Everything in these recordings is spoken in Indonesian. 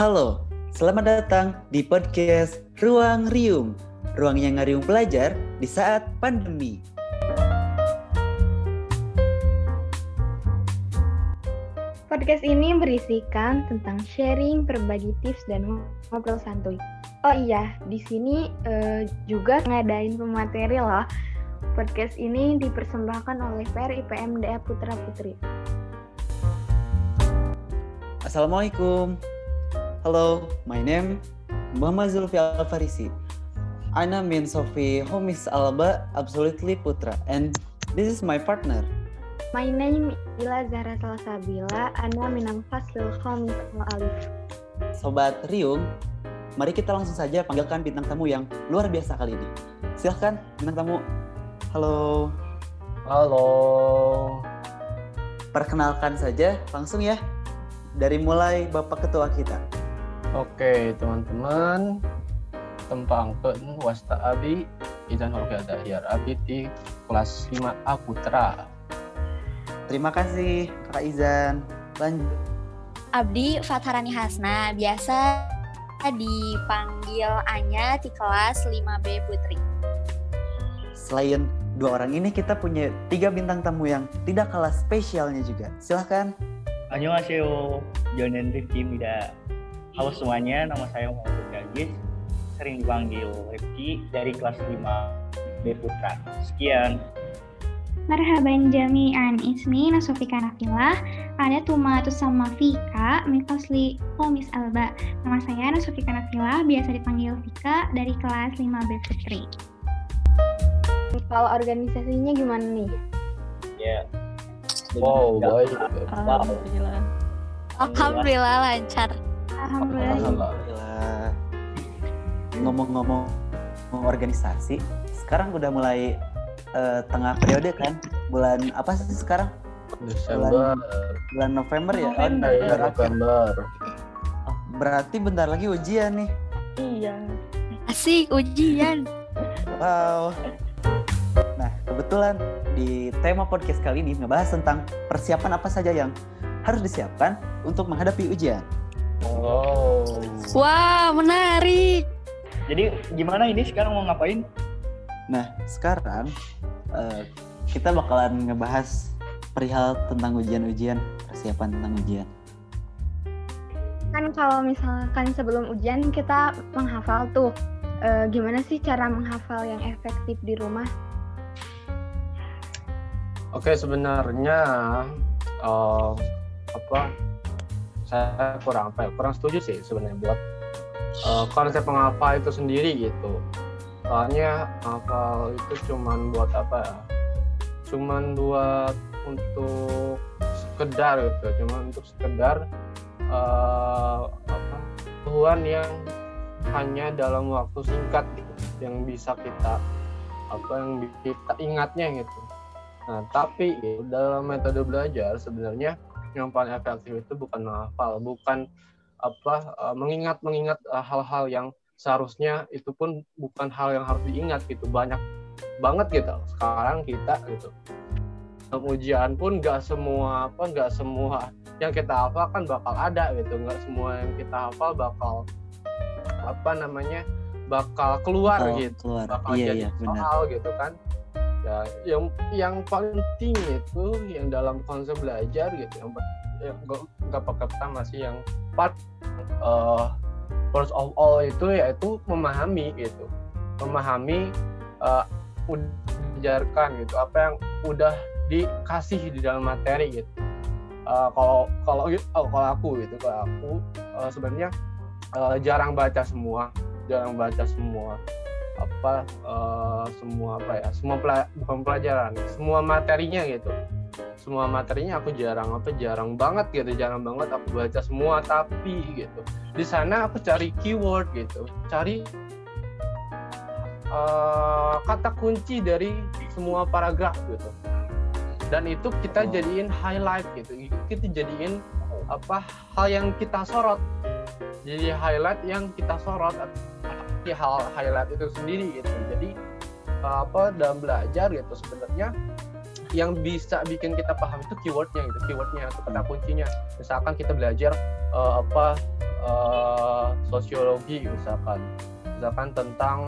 Halo, selamat datang di podcast Ruang Riung, ruang yang ngariung pelajar di saat pandemi. Podcast ini berisikan tentang sharing, berbagi tips, dan ngobrol santuy. Oh iya, di sini uh, juga ngadain pemateri loh. Podcast ini dipersembahkan oleh PRIPM DA Putra Putri. Assalamualaikum. Hello, my name Muhammad Zulfi Al Farisi. Ana min Sofi Homis Alba Absolutely Putra and this is my partner. My name Ila Zahra Salsabila, Ana minang faslil Khomis Alif. Sobat Riung, mari kita langsung saja panggilkan bintang tamu yang luar biasa kali ini. Silahkan bintang tamu. Halo. Halo. Perkenalkan saja langsung ya. Dari mulai Bapak Ketua kita. Oke, teman-teman. Tempangkeun wasta abi izan hoga dahyar abi di kelas 5A Putra. Terima kasih Kak Izan. Lanjut. Abdi Fatharani Hasna, biasa dipanggil Anya di kelas 5B Putri. Selain dua orang ini kita punya tiga bintang tamu yang tidak kalah spesialnya juga. Silahkan. Annyeonghaseyo, Jonen Rifki Mida. Halo semuanya, nama saya Muhammad Gagis. Sering dipanggil Rifki dari kelas 5B Putra. Sekian. Marhaban jami'an ismi Nasofika Nafilah Ada Tumatu sama Fika Mikosli Komis Alba Nama saya Nasofika Nafilah Biasa dipanggil Fika dari kelas 5B Putri Kalau organisasinya gimana nih? Ya. Wow, baik. Alhamdulillah. Alhamdulillah lancar. Alhamdulillah Alhamdulillah. Ngomong-ngomong organisasi, sekarang udah mulai uh, tengah periode kan? Bulan apa sih sekarang? Desember. Bulan November ya? Oh, November. November. Oh, berarti bentar lagi ujian nih. Iya. Asik ujian. Wow. Nah, kebetulan di tema podcast kali ini ngebahas tentang persiapan apa saja yang harus disiapkan untuk menghadapi ujian. Wow. Wah, menarik. Jadi gimana ini sekarang mau ngapain? Nah, sekarang uh, kita bakalan ngebahas perihal tentang ujian-ujian, persiapan tentang ujian. Kan kalau misalkan sebelum ujian kita menghafal tuh. E, gimana sih cara menghafal yang efektif di rumah? Oke, sebenarnya uh, apa? Saya kurang apa ya? Kurang setuju sih sebenarnya buat uh, konsep menghafal itu sendiri gitu. Soalnya hafal itu cuman buat apa ya? Cuman buat untuk sekedar gitu, cuman untuk sekedar uh, apa? Tuhan yang hanya dalam waktu singkat gitu, yang bisa kita apa yang kita ingatnya gitu. Nah, tapi gitu, dalam metode belajar sebenarnya yang paling efektif itu bukan menghafal, bukan apa uh, mengingat mengingat uh, hal-hal yang seharusnya itu pun bukan hal yang harus diingat gitu. Banyak banget gitu. Sekarang kita gitu. Dalam ujian pun nggak semua apa nggak semua yang kita hafal kan bakal ada gitu. Nggak semua yang kita hafal bakal apa namanya bakal keluar Oh, gitu. keluar. bakal Iya, jadi iya, benar. soal gitu kan ya yang yang paling penting itu yang dalam konsep belajar gitu yang nggak pakai pertama sih yang part uh, first of all itu yaitu memahami gitu. Memahami uh, udah diajarkan gitu apa yang udah dikasih di dalam materi gitu. Uh, kalau kalau oh, kalau aku gitu kalau aku uh, sebenarnya uh, jarang baca semua jarang baca semua apa uh, semua apa ya semua pela- bukan pelajaran semua materinya gitu. Semua materinya aku jarang apa jarang banget gitu jarang banget aku baca semua tapi gitu. Di sana aku cari keyword gitu cari uh, kata kunci dari semua paragraf gitu. Dan itu kita Oh. jadiin highlight gitu kita jadiin apa hal yang kita sorot. Jadi highlight yang kita sorot di hal highlight itu sendiri gitu. Jadi apa dalam belajar gitu sebenarnya yang bisa bikin kita paham itu keywordnya gitu keywordnya atau kata kuncinya. Misalkan kita belajar eh, apa eh, sosiologi misalkan. Misalkan tentang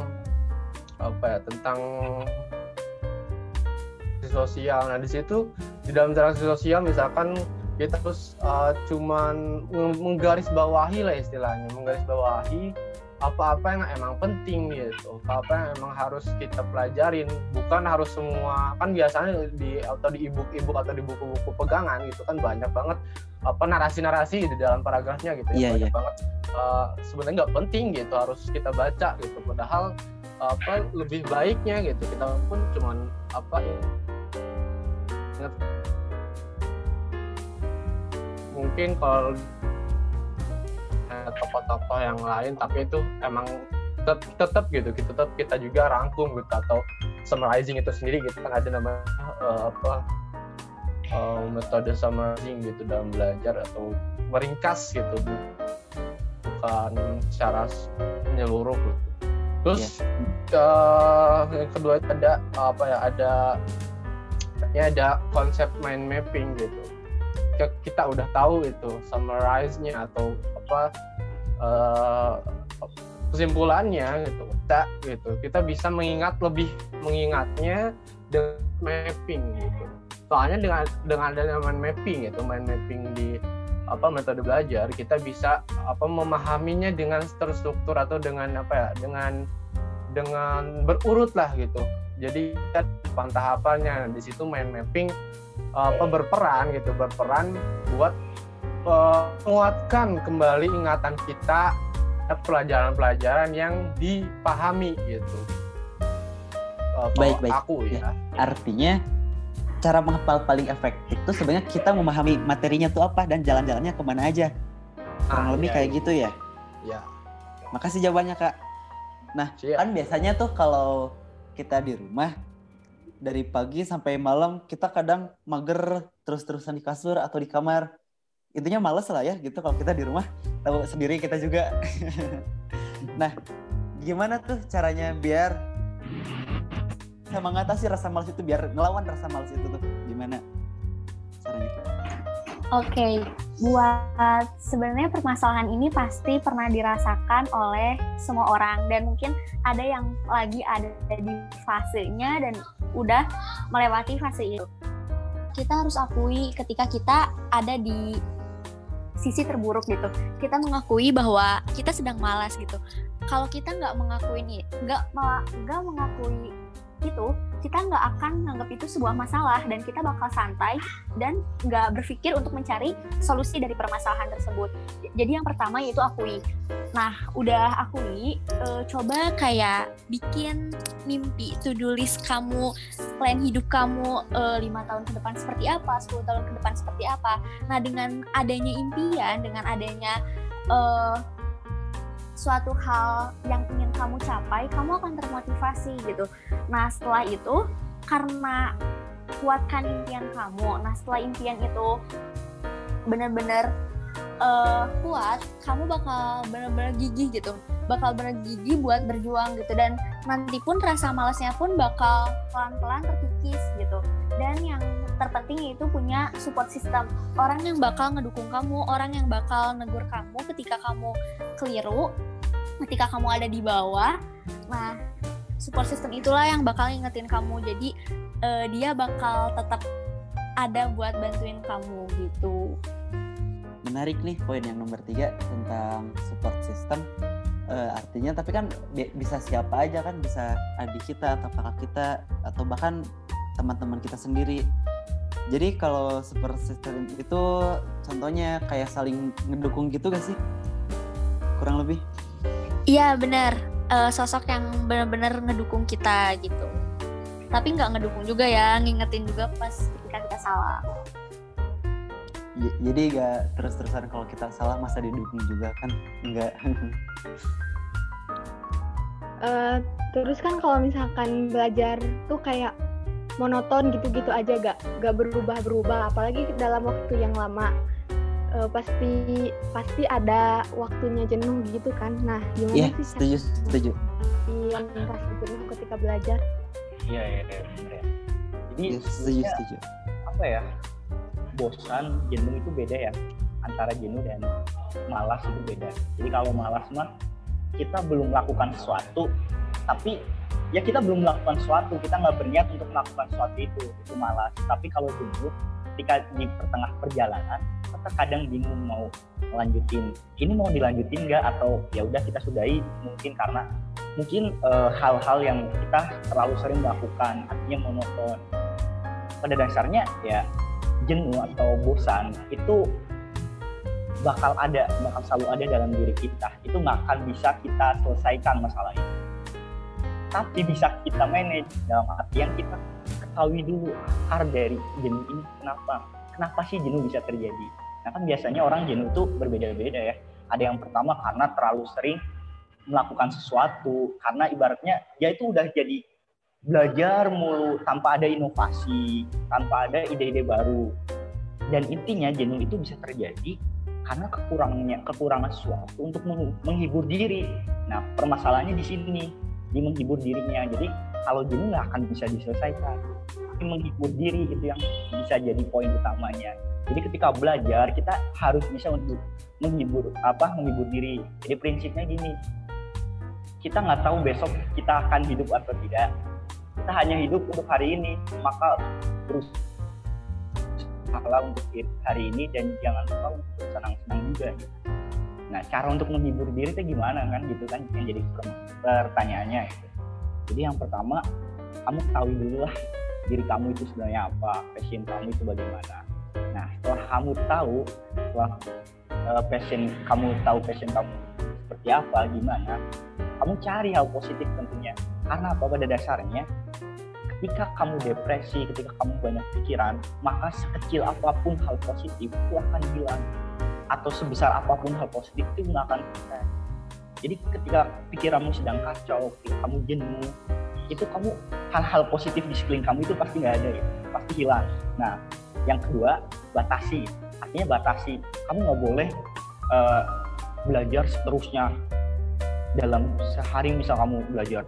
apa ya tentang sosial. Nah di situ di dalam interaksi sosial misalkan kita harus uh, cuman meng- menggarisbawahi lah istilahnya menggarisbawahi apa-apa yang emang penting gitu. Apa-apa yang emang harus kita pelajarin. Bukan harus semua kan biasanya di atau di ebook-ebook atau di buku-buku pegangan gitu kan banyak banget apa narasi-narasi di dalam paragrafnya gitu Iya, ya banyak iya. banget uh, sebenarnya nggak penting gitu harus kita baca gitu. Padahal apa lebih baiknya gitu. Kita pun cuman apa ingat. Mungkin kalau tokoh-tokoh yang lain tapi itu emang tet- tetap gitu gitu tetap kita juga rangkum gitu atau summarizing itu sendiri gitu kan ada namanya eh, apa eh, metode summarizing gitu dalam belajar atau meringkas gitu bu- bukan secara menyeluruh gitu. Terus eh, yang kedua ada apa ya ada ya ada konsep mind mapping gitu. Ke- Kita udah tahu itu summarize-nya atau apa eh, kesimpulannya gitu. Kita gitu. Kita bisa mengingat lebih mengingatnya dengan mapping gitu. Soalnya dengan dengan adanya mind mapping gitu, mind mapping di apa metode belajar kita bisa apa memahaminya dengan terstruktur atau dengan apa ya dengan dengan berurut lah gitu jadi kita tahapannya di situ mind mapping apa berperan gitu berperan buat eh, menguatkan kembali ingatan kita pelajaran-pelajaran yang dipahami gitu kalau Baik, baik. aku ya Artinya cara menghafal paling efektif itu sebenarnya kita memahami materinya tuh apa dan jalan-jalannya ke mana aja. Kurang Ah, lebih iya, kayak gitu ya. ya Makasih jawabannya kak. Nah Siap. kan biasanya tuh kalau kita di rumah dari pagi sampai malam kita kadang mager terus-terusan di kasur atau di kamar. Intinya males lah ya gitu kalau kita di rumah tahu sendiri kita juga. nah gimana tuh caranya biar bisa mengatasi rasa malas itu biar ngelawan rasa malas itu tuh gimana caranya? Oke, buat sebenarnya permasalahan ini pasti pernah dirasakan oleh semua orang dan mungkin ada yang lagi ada di fasenya dan udah melewati fase itu. Kita harus akui ketika kita ada di sisi terburuk gitu. Kita mengakui bahwa kita sedang malas gitu. Kalau kita nggak mengakui nggak nggak mengakui itu, kita nggak akan menganggap itu sebuah masalah dan kita bakal santai dan nggak berpikir untuk mencari solusi dari permasalahan tersebut. Jadi yang pertama yaitu akui. Nah, udah akui, eh, coba kayak bikin mimpi, to-do list kamu, plan hidup kamu eh, lima tahun ke depan seperti apa, 10 tahun ke depan seperti apa. Nah, dengan adanya impian, dengan adanya eh, suatu hal yang ingin kamu capai, kamu akan termotivasi gitu. Nah, setelah itu karena kuatkan impian kamu. Nah, setelah impian itu benar-benar eh, kuat, kamu bakal benar-benar gigih gitu. Bakal benar gigih buat berjuang gitu dan nanti pun rasa malasnya pun bakal pelan-pelan terkikis gitu. Dan yang terpenting yaitu punya support system. Orang yang bakal ngedukung kamu, orang yang bakal negur kamu ketika kamu keliru, ketika kamu ada di bawah. Nah, support system itulah yang bakal ngingetin kamu. Jadi eh, dia bakal tetap ada buat bantuin kamu gitu. menarik nih poin yang nomor tiga tentang support system Eh, artinya tapi kan bi- bisa siapa aja kan bisa adik kita atau kakak kita atau bahkan teman-teman kita sendiri jadi kalau support system itu contohnya kayak saling ngedukung gitu gak sih kurang lebih Iya benar, Eh, sosok yang benar-benar ngedukung kita gitu. Tapi nggak ngedukung juga ya, ngingetin juga pas ketika kita salah. J- jadi gak terus-terusan kalau kita salah masa didukung juga kan? Enggak Eh, terus kan kalau misalkan belajar tuh kayak monoton gitu-gitu aja gak gak berubah-berubah. Apalagi dalam waktu yang lama Eh, pasti pasti ada waktunya jenuh gitu kan. Nah gimana Iya sih setuju setuju. yang rasa jenuh ketika belajar? Iya, iya, iya, bener ya. Jadi Yes, setuju, setuju. apa ya bosan jenuh itu beda ya antara jenuh dan malas itu beda. Jadi kalau malas mah kita belum melakukan sesuatu tapi ya kita belum melakukan sesuatu kita nggak berniat untuk melakukan sesuatu itu itu malas. Tapi kalau jenuh ketika di pertengah perjalanan kita kadang bingung mau melanjutin ini mau dilanjutin nggak? Atau ya udah kita sudahi mungkin karena mungkin eh, hal-hal yang kita terlalu sering melakukan artinya monoton. Pada dasarnya ya jenuh atau bosan itu bakal ada bakal selalu ada dalam diri kita. Itu nggak akan bisa kita selesaikan masalah itu tapi bisa kita manage dalam artian kita ketahui dulu akar dari jenuh ini kenapa? Kenapa sih jenuh bisa terjadi nah kan biasanya orang jenuh itu berbeda-beda ya ada yang pertama karena terlalu sering melakukan sesuatu karena ibaratnya ya itu udah jadi belajar mulu tanpa ada inovasi, tanpa ada ide-ide baru. Dan intinya jenuh itu bisa terjadi karena kekurangnya kekurangan sesuatu untuk meng- menghibur diri. Nah, permasalahannya di sini, di menghibur dirinya. Jadi kalau jenuh nggak akan bisa diselesaikan. Tapi menghibur diri itu yang bisa jadi poin utamanya. Jadi ketika belajar kita harus bisa untuk menghibur apa menghibur diri. Jadi prinsipnya gini, kita nggak tahu besok kita akan hidup atau tidak kita hanya hidup untuk hari ini maka berusaha untuk hari ini dan jangan lupa untuk senang-senang juga gitu. nah cara untuk menghibur diri itu gimana kan gitu kan yang jadi pertanyaannya gitu. jadi yang pertama kamu tahu dulu lah diri kamu itu sebenarnya apa passion kamu itu bagaimana nah setelah kamu tahu setelah uh, passion kamu tahu passion kamu seperti apa gimana kamu cari hal positif tentunya karena apa pada dasarnya ketika kamu depresi, ketika kamu banyak pikiran, maka sekecil apa pun hal positif itu akan hilang. Atau sebesar apa pun hal positif itu nggak akan ada. Jadi ketika pikiranmu sedang kacau, ketika kamu jenuh, itu kamu hal-hal positif di sekeliling kamu itu pasti nggak ada ya, pasti hilang. Nah, yang kedua batasi, artinya batasi. Kamu nggak boleh uh, belajar seterusnya dalam sehari misal kamu belajar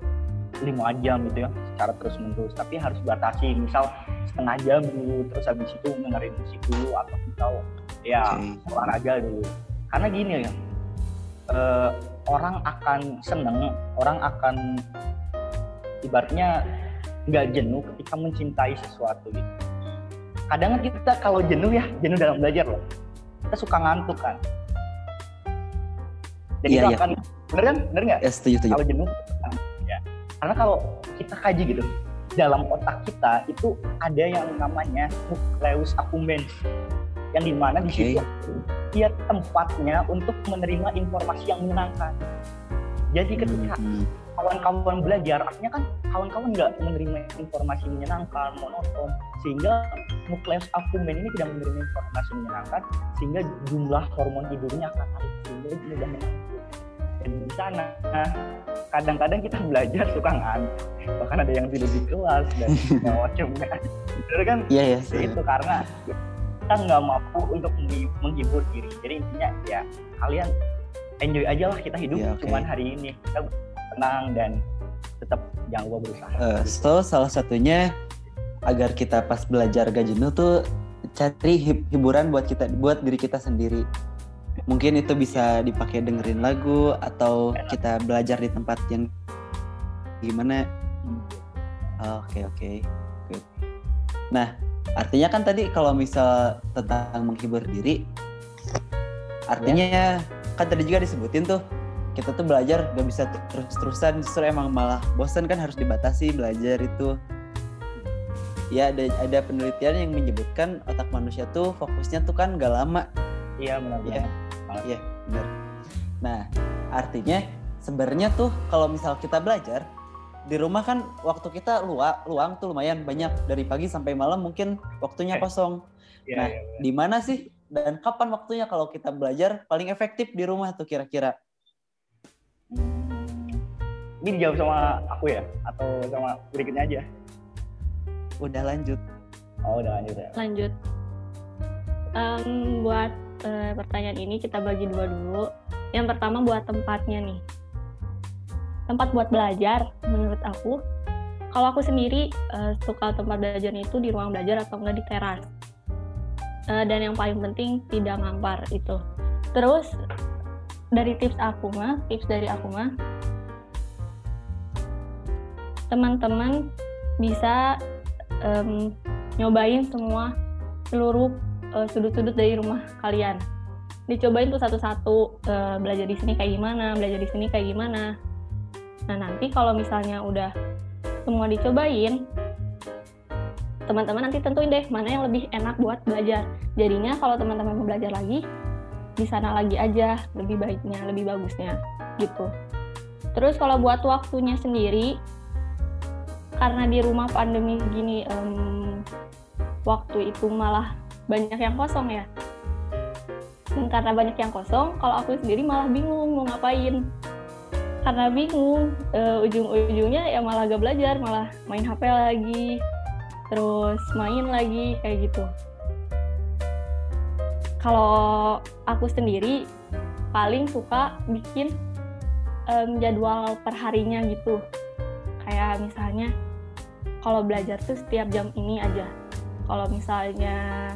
lima jam gitu ya secara terus menerus tapi harus batasi. Misal setengah jam dulu terus habis itu dengerin musik dulu atau misal ya Oke. olahraga dulu. Karena gini ya eh, orang akan seneng orang akan ibaratnya nggak jenuh ketika mencintai sesuatu gitu kadang kita kalau jenuh ya jenuh dalam belajar loh. Kita suka ngantuk kan. Dan Iya, itu iya. akan bener kan? Bener nggak? Ya, setuju, setuju. kalau jenuh ya. Karena kalau kita kaji gitu dalam otak kita itu ada yang namanya nucleus accumbens yang di mana di Oke. situ dia tempatnya untuk menerima informasi yang menyenangkan. Jadi ketika Hmm, kawan-kawan belajar artinya kan kawan-kawan nggak menerima informasi menyenangkan monoton sehingga nukleus accumbens ini tidak menerima informasi menyenangkan sehingga jumlah hormon tidurnya akan naik sehingga mudah mengantuk dan di sana kadang-kadang kita belajar suka ngantuk bahkan ada yang tidur di kelas dan macamnya bener kan? Iya, ya. seperti itu karena kita nggak mampu untuk menghi- menghibur diri. Jadi intinya ya kalian enjoy aja lah kita hidup Ya, oke. cuman hari ini. Kita tenang dan tetap jangan lupa berusaha. Eh, so salah satunya agar kita pas belajar gak jenuh tuh cari hib- hiburan buat kita buat diri kita sendiri. Mungkin itu bisa dipakai dengerin lagu atau kita belajar di tempat yang gimana? Oke oke. Good. Nah artinya kan tadi kalau misal tentang menghibur diri artinya kan tadi juga disebutin tuh kita tuh belajar gak bisa terus-terusan justru emang malah bosan kan harus dibatasi belajar itu ya ada ada penelitian yang menyebutkan otak manusia tuh fokusnya tuh kan gak lama iya benar Iya. benar Iya, benar. Nah, artinya sebenarnya tuh kalau misal kita belajar di rumah kan waktu kita luang, luang tuh lumayan banyak dari pagi sampai malam mungkin waktunya Oke. kosong. Iya, Nah, iya, Di mana sih dan kapan waktunya kalau kita belajar paling efektif di rumah tuh kira-kira? Ini dijawab sama aku ya? Atau sama berikutnya aja? Udah lanjut. oh udah lanjut ya. Lanjut. Em, buat eh, pertanyaan ini kita bagi dua dulu. Yang pertama buat tempatnya nih. Tempat buat belajar menurut aku. Kalau aku sendiri uh, suka tempat belajarnya itu di ruang belajar atau enggak di teras. Uh, dan yang paling penting tidak ngampar itu. Terus dari tips aku mah, tips dari aku mah, teman-teman bisa um, nyobain semua seluruh uh, sudut-sudut dari rumah kalian. Dicobain tuh satu-satu uh, belajar di sini kayak gimana, belajar di sini kayak gimana. Nah nanti kalau misalnya udah semua dicobain, teman-teman nanti tentuin deh mana yang lebih enak buat belajar. Jadinya kalau teman-teman mau belajar lagi, di sana lagi aja lebih baiknya, lebih bagusnya gitu. Terus kalau buat waktunya sendiri, karena di rumah pandemi gini um, waktu itu malah banyak yang kosong ya. Dan karena banyak yang kosong, kalau aku sendiri malah bingung mau ngapain. Karena bingung uh, ujung-ujungnya ya malah gak belajar malah main HP lagi terus main lagi kayak gitu. Kalau aku sendiri paling suka bikin um, jadwal perharinya gitu kayak misalnya kalau belajar tuh setiap jam ini aja kalau misalnya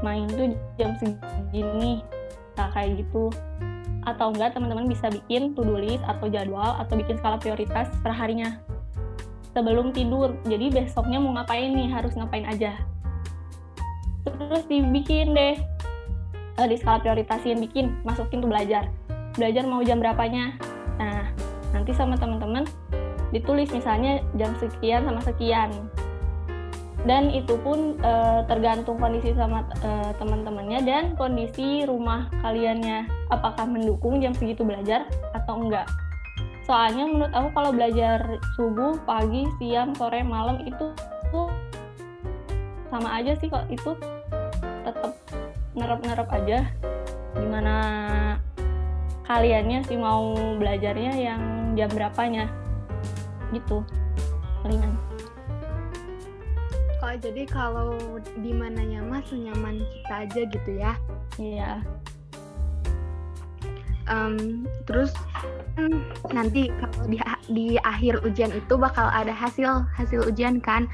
main tuh jam segini nah kayak gitu atau enggak teman-teman bisa bikin to-do list atau jadwal atau bikin skala prioritas per harinya sebelum tidur. Jadi besoknya mau ngapain nih, harus ngapain aja. Terus dibikin deh uh, di skala prioritasin bikin, masukin tuh belajar. Belajar mau jam berapanya. Nah, nanti sama teman-teman ditulis misalnya jam sekian sama sekian. Dan itu pun e, tergantung kondisi sama e, teman-temannya dan kondisi rumah kaliannya. Apakah mendukung jam segitu belajar atau enggak? Soalnya menurut aku kalau belajar subuh pagi siang sore malam itu tuh sama aja sih kok. Itu tetap nerap-nerap aja. Gimana kaliannya sih mau belajarnya yang jam berapanya gitu palingan Oh, jadi kalau di mananya mas senyaman kita aja gitu ya? Iya. Um, terus hmm, nanti kalau di di akhir ujian itu bakal ada hasil hasil ujian kan?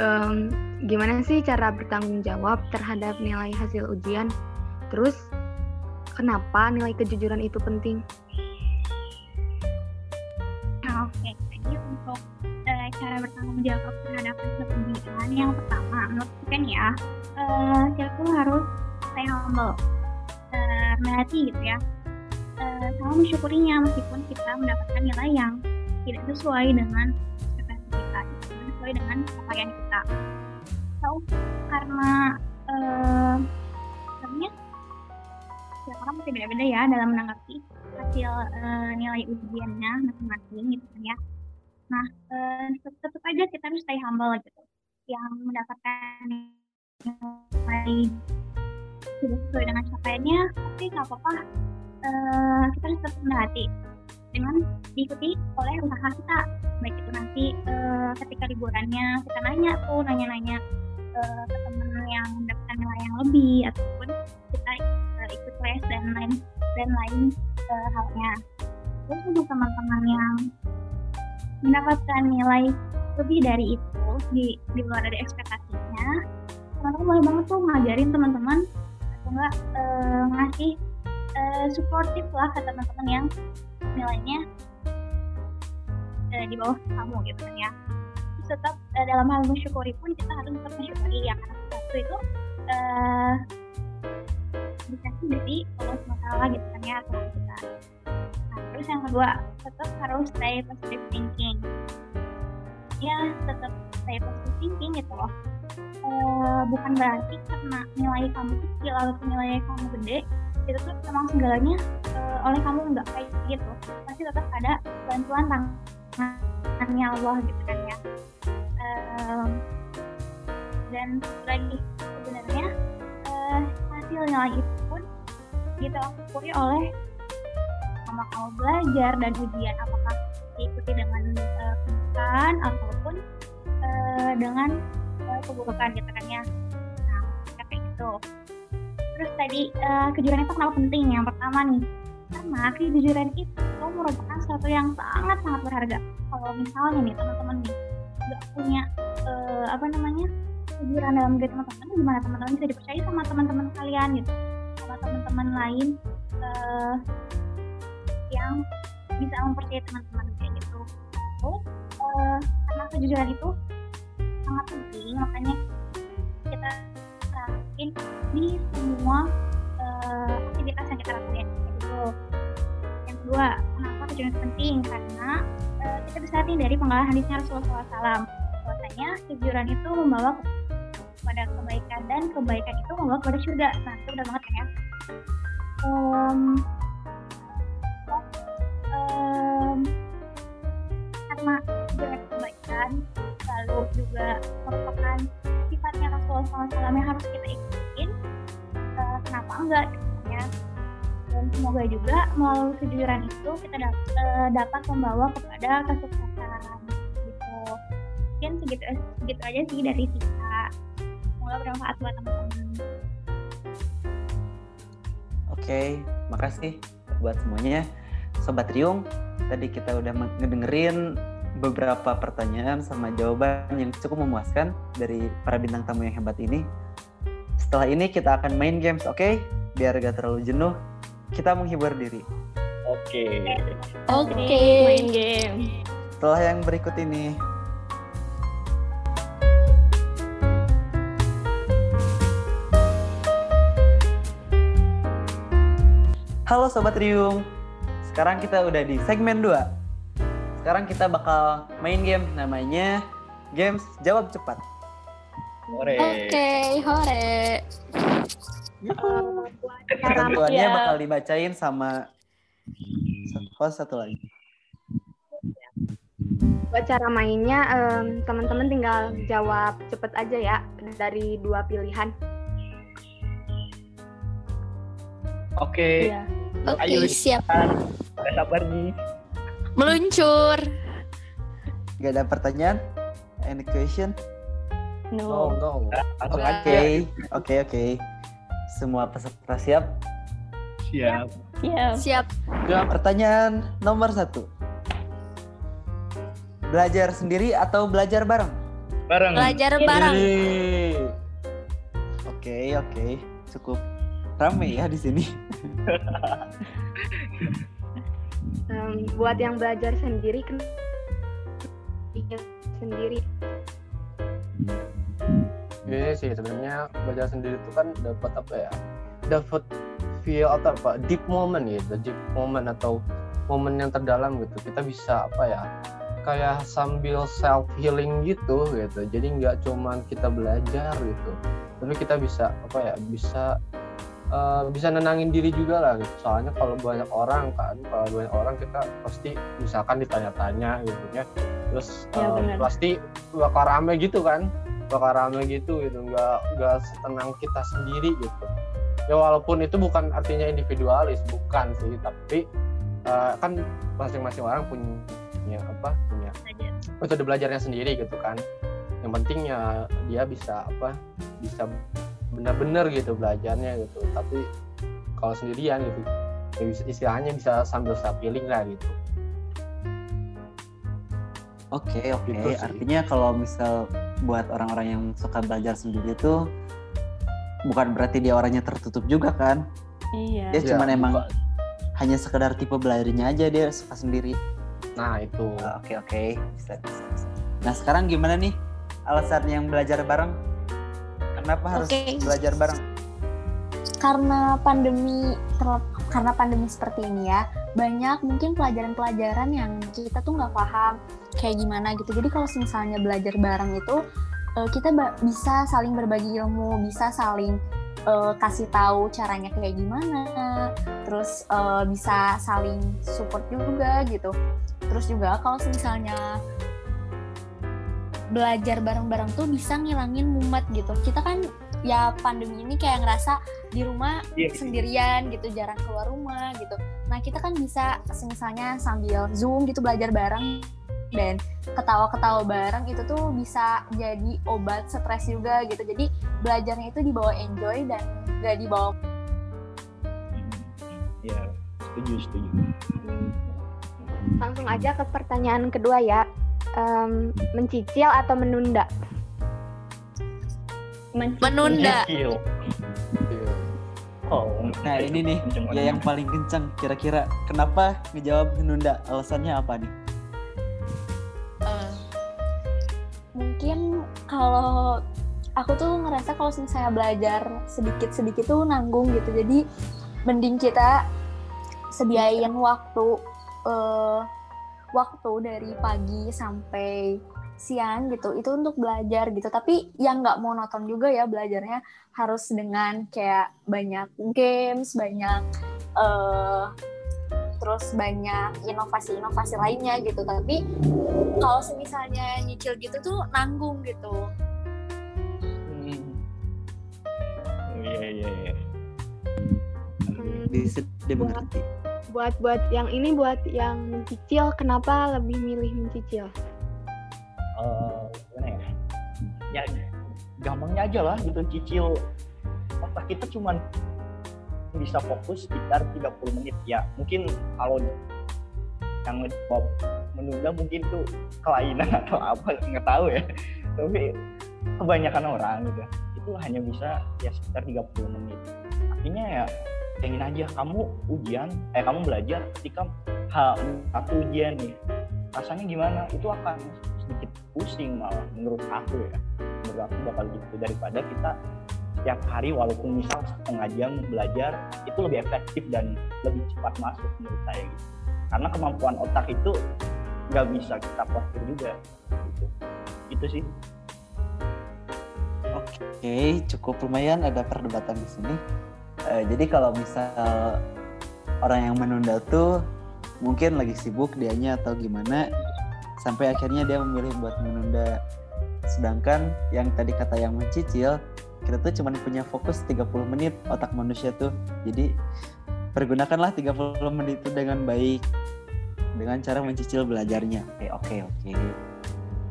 Um, gimana sih cara bertanggung jawab terhadap nilai hasil ujian? Terus kenapa nilai kejujuran itu penting? Bertanggung jawab terhadap kebahagiaan yang pertama menurut kan ya uh, kita tuh harus stay humble. Uh, melati gitu ya uh, sama mensyukurinya meskipun kita mendapatkan nilai yang tidak sesuai dengan ekspektasi kita tidak sesuai dengan capaian kita. So karena uh, sebenarnya setiap orang masih beda-beda ya dalam menanggapi hasil uh, nilai ujiannya masing-masing gitu kan ya Nah, eh, tetap aja kita harus stay humble gitu. Yang mendapatkan nilai tidak sesuai dengan capaiannya, tapi nggak apa-apa. Eh, kita harus tetap rendah hati dengan diikuti oleh usaha kita. Baik itu nanti eh, ketika liburannya kita nanya tuh, nanya-nanya eh, ke teman yang mendapatkan nilai yang lebih ataupun kita eh, ikut les dan lain dan lain eh, halnya. Terus untuk teman-teman yang mendapatkan nilai lebih dari itu di, di luar dari ekspektasinya teman-teman boleh banget tuh ngajarin teman-teman atau enggak e, ngasih e, supportif lah ke teman-teman yang nilainya e, di bawah kamu gitu kan ya. Terus tetap e, dalam hal mensyukuri pun kita harus tetap mensyukuri ya karena sesuatu itu e, dikasih dari Allah SWT gitu kan ya Tuhan kita terus yang kedua tetap harus stay positive thinking. Ya tetap stay positive thinking gitu loh. E, bukan berarti karena nilai kamu kecil atau nilai kamu gede itu tuh memang segalanya e, oleh kamu nggak kayak gitu. Pasti tetap ada bantuan tangannya Allah gitu kan ya. E, dan lagi sebenarnya e, hasil nilai itu pun kita akui oleh sama kamu belajar dan ujian. Apakah diikuti dengan uh, ataupun uh, dengan uh, keburukan gitu kan ya? Nah kayak gitu. Terus tadi uh, kejujuran itu kenapa penting? Yang pertama nih karena kejujuran itu merupakan sesuatu yang sangat sangat berharga. Kalau misalnya nih teman-teman nih nggak punya eh, apa namanya kejujuran dalam diri teman-teman gimana teman-teman bisa dipercaya sama teman-teman kalian gitu sama teman-teman lain eh, yang bisa mempercayai teman-teman kayak gitu. Eh, karena kejujuran itu sangat penting makanya kita terapin di semua eh, aktivitas yang kita lakukan kayak gitu. Yang kedua kenapa kejujuran penting? Karena eh, kita bisa nih dari pengalaman hadisnya Rasulullah SAW bahwasanya kejujuran itu membawa kepada kebaikan dan kebaikan itu membawa kepada surga. Nah itu udah banget Em, em, karena itu kebaikan lalu juga merupakan sifatnya Rasulullah SAW yang harus kita ikutin. Eh, kenapa enggak gitu ya? Dan semoga juga melalui kejujuran itu kita dap- eh, dapat membawa kepada kesuksesan gitu. Mungkin segitu segitu aja sih dari kita. Semoga bermanfaat buat teman-teman Oke, makasih buat semuanya. Sobat Riung, tadi kita udah ngedengerin beberapa pertanyaan sama jawaban yang cukup memuaskan dari para bintang tamu yang hebat ini. Setelah ini kita akan main games, oke? Biar gak terlalu jenuh, kita menghibur diri. Oke. Oke. Main game. Setelah yang berikut ini, Halo Sobat Riung, sekarang kita udah di segmen 2. Sekarang kita bakal main game namanya Games Jawab Cepat. Sore. hore. Ketentuannya Siap. bakal dibacain sama host satu lagi. Buat cara mainnya, em, teman-teman tinggal jawab cepet aja ya dari dua pilihan. Oke. Iya. Ayo, siap. Udah sabar nih. Meluncur. Gak ada pertanyaan? Any question? No, No. no. Langsung Oke, aja. oke, oke. Semua peserta siap? Siap. Siap. Siap. Pertanyaan nomor satu. Belajar sendiri atau belajar bareng? Bareng. Belajar bareng. Oke, oke. Cukup rame ya di sini. Em, buat yang belajar sendiri, kan sendiri. Ini sih sebenarnya belajar sendiri itu kan dapat apa ya? Dapat feel atau apa? Deep moment gitu, deep moment atau momen yang terdalam gitu. Kita bisa apa ya? Kayak sambil self healing gitu gitu. Jadi nggak cuman kita belajar gitu, tapi kita bisa apa ya? Bisa eh, bisa nenangin diri juga lah gitu. Soalnya kalau banyak orang kan, kalau banyak orang kita pasti misalkan ditanya-tanya gitu ya. Terus Ya, benar. pasti bakal rame gitu kan bakal rame gitu gitu nggak nggak setenang kita sendiri gitu ya walaupun itu bukan artinya individualis bukan sih tapi eh, kan masing-masing orang punya apa punya metode belajarnya sendiri gitu kan yang penting ya dia bisa apa bisa benar-benar gitu belajarnya gitu tapi kalau sendirian gitu ya bisa istilahnya bisa sambil self healing lah gitu Oke, oke. Gitu sih. Artinya kalau misal buat orang-orang yang suka belajar sendiri itu bukan berarti dia orangnya tertutup juga kan? Iya. Dia Ya, cuman emang bukan. hanya sekedar tipe belajarnya aja dia suka sendiri. nah itu Ah, Oke, oke. Bisa, bisa, bisa. Nah, sekarang gimana nih alasan yang belajar bareng? Kenapa harus Oke. belajar bareng? karena pandemi karena pandemi seperti ini ya banyak mungkin pelajaran-pelajaran yang kita tuh nggak paham kayak gimana gitu jadi kalau misalnya belajar bareng itu eh, kita bisa saling berbagi ilmu bisa saling eh, kasih tahu caranya kayak gimana terus eh, bisa saling support juga gitu terus juga kalau misalnya belajar bareng-bareng tuh bisa ngilangin mumet gitu kita kan ya pandemi ini kayak ngerasa di rumah Iya. sendirian gitu jarang keluar rumah gitu nah kita kan bisa misalnya sambil zoom gitu belajar bareng dan ketawa-ketawa bareng itu tuh bisa jadi obat stres juga gitu jadi belajarnya itu dibawa enjoy dan gak dibawa Ya, setuju, setuju. langsung aja ke pertanyaan kedua ya. Em, mencicil atau menunda? Mencicil. Menunda. Oh, Nah ini nih ya yang paling kencang kira-kira kenapa ngejawab menunda alasannya apa nih? Eh, mungkin kalau aku tuh ngerasa kalau misalnya belajar sedikit-sedikit tuh nanggung gitu jadi mending kita sediain waktu eh, waktu dari pagi sampai siang gitu itu untuk belajar gitu tapi yang nggak monoton juga ya belajarnya harus dengan kayak banyak games banyak eh, terus banyak inovasi-inovasi lainnya gitu tapi kalau misalnya nyicil gitu tuh nanggung gitu Hmm. Oh, Iya iya iya. Hmm, Bisa dimengerti. Buat buat yang ini buat yang mencicil kenapa lebih milih mencicil? Gimana ya? Ya gampangnya aja lah gitu cicil otak kita cuman bisa fokus sekitar 30 menit ya mungkin kalau yang ngejawab menunda mungkin tuh kelainan atau apa nggak tahu ya tapi kebanyakan orang gitu itu hanya bisa ya sekitar 30 menit artinya ya pengen aja kamu ujian eh kamu belajar ketika H satu ujian nih. Rasanya gimana? Itu akan sedikit pusing malah menurut aku ya. Menurut aku bakal gitu. Daripada kita setiap hari walaupun misal setengah jam belajar itu lebih efektif dan lebih cepat masuk menurut saya gitu. Karena kemampuan otak itu nggak bisa kita pelajar juga gitu. Itu sih. Oke, cukup lumayan ada perdebatan di sini. Eh, jadi kalau misal orang yang menunda tuh mungkin lagi sibuk dianya atau gimana, sampai akhirnya dia memilih buat menunda. Sedangkan yang tadi kata yang mencicil, kita tuh cuma punya fokus 30 menit otak manusia tuh. Jadi pergunakanlah 30 menit itu dengan baik dengan cara mencicil belajarnya. Oke, oke, oke.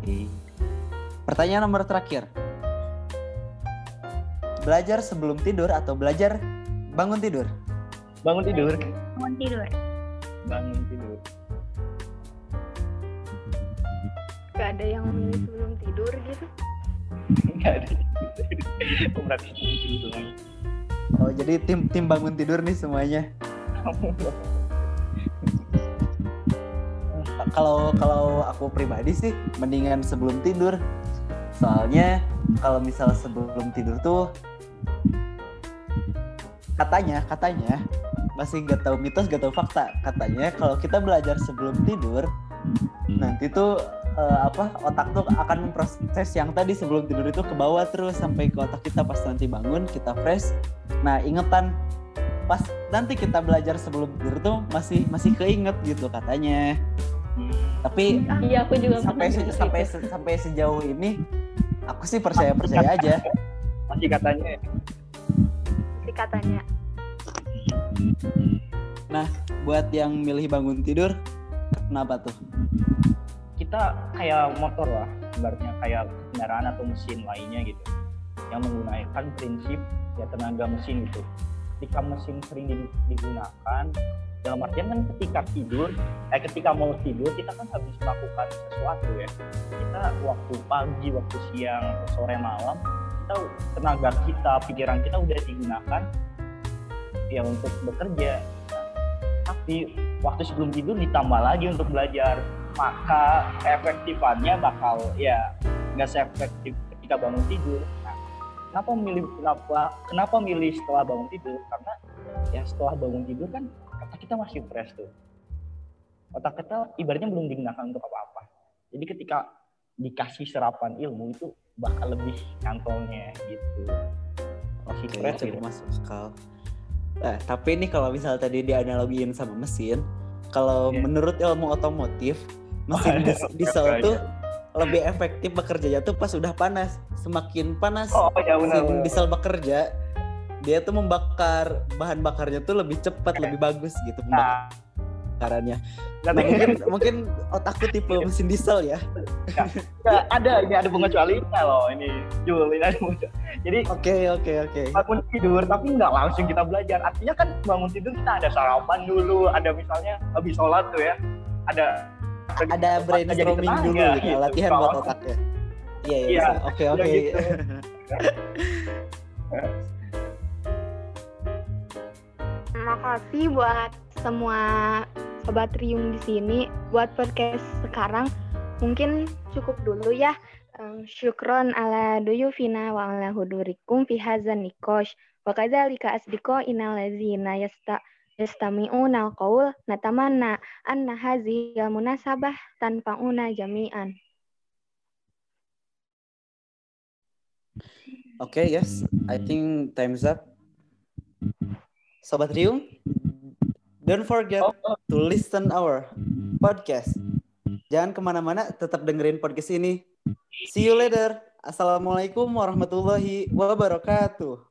Oke. Pertanyaan nomor terakhir. Belajar sebelum tidur atau belajar bangun tidur? bangun tidur Bangun tidur. bangun tidur Gak ada yang milih sebelum tidur gitu? nggak ada Oh, berarti tidur Oh, jadi tim tim bangun tidur nih semuanya. Kalau kalau aku pribadi sih mendingan sebelum tidur. Soalnya kalau misal sebelum tidur tuh katanya katanya masih nggak tahu mitos gak tahu fakta. Katanya kalau kita belajar sebelum tidur nanti tuh eh, apa otak tuh akan memproses yang tadi sebelum tidur itu ke bawah terus sampai ke otak kita pas nanti bangun kita fresh. Nah ingetan pas nanti kita belajar sebelum tidur tuh masih masih keinget gitu katanya. Tapi Iya, aku juga sampai se- sampai itu. se- sampai sejauh ini aku sih percaya percaya aja. masih katanya ya. Katanya. buat yang milih bangun tidur kenapa tuh kita kayak motor lah ibaratnya kayak kendaraan atau mesin lainnya gitu yang menggunakan prinsip ya tenaga mesin gitu ketika mesin sering di- digunakan dalam artian kan ketika tidur eh ketika mau tidur kita kan habis melakukan sesuatu ya kita waktu pagi waktu siang sore malam kita tenaga kita pikiran kita udah digunakan ya untuk bekerja tapi waktu sebelum tidur ditambah lagi untuk belajar maka efektifannya bakal ya nggak seefektif ketika bangun tidur. Nah, kenapa milih kenapa kenapa milih setelah bangun tidur? Karena ya setelah bangun tidur kan otak kita masih fresh tuh. Otak kita ibaratnya belum digunakan untuk apa-apa. Jadi ketika dikasih serapan ilmu itu bakal lebih nyantolnya gitu. Masih Oke, fresh cukup gitu. masuk akal. Eh, tapi ini kalau misal tadi dianalogiin sama mesin, kalau Iya. menurut ilmu otomotif, mesin dis- diesel Iya. tuh lebih efektif bekerjanya tuh pas udah panas. Semakin panas Oh ya benar. mesin benar. diesel bekerja, dia tuh membakar bahan bakarnya tuh lebih cepat, lebih bagus gitu Nah, pembakarannya. nggak Nah, mungkin mungkin otakku tipe mesin diesel ya. Nggak, ada ini ada pengecualiannya loh ini Jul ini ada. Jadi Oke, oke, oke. bangun tidur tapi nggak langsung kita belajar artinya kan bangun tidur kita ada sarapan dulu ada misalnya habis sholat tuh ya ada Ada brainstorming dulu ya, gitu, gitu. latihan buat otaknya. Iya, iya. Iya, bisa. Oke, ya oke. gitu. Makasih buat semua sobat Riung di sini. Buat podcast sekarang mungkin cukup dulu ya. Em, Syukron ala duyufina wa ala hudurikum fi hadzal nikosh. Wa kadzalika asdiqo innal ladzina yasta yastami'una al-qaul natamanna anna hadhihi munasabah tanfa'una jami'an. Oke, yes. I think time's up. Sobat Riung, don't forget Oh, to listen our podcast. Jangan ke mana-mana, tetap dengerin podcast ini. See you later. Assalamualaikum warahmatullahi wabarakatuh.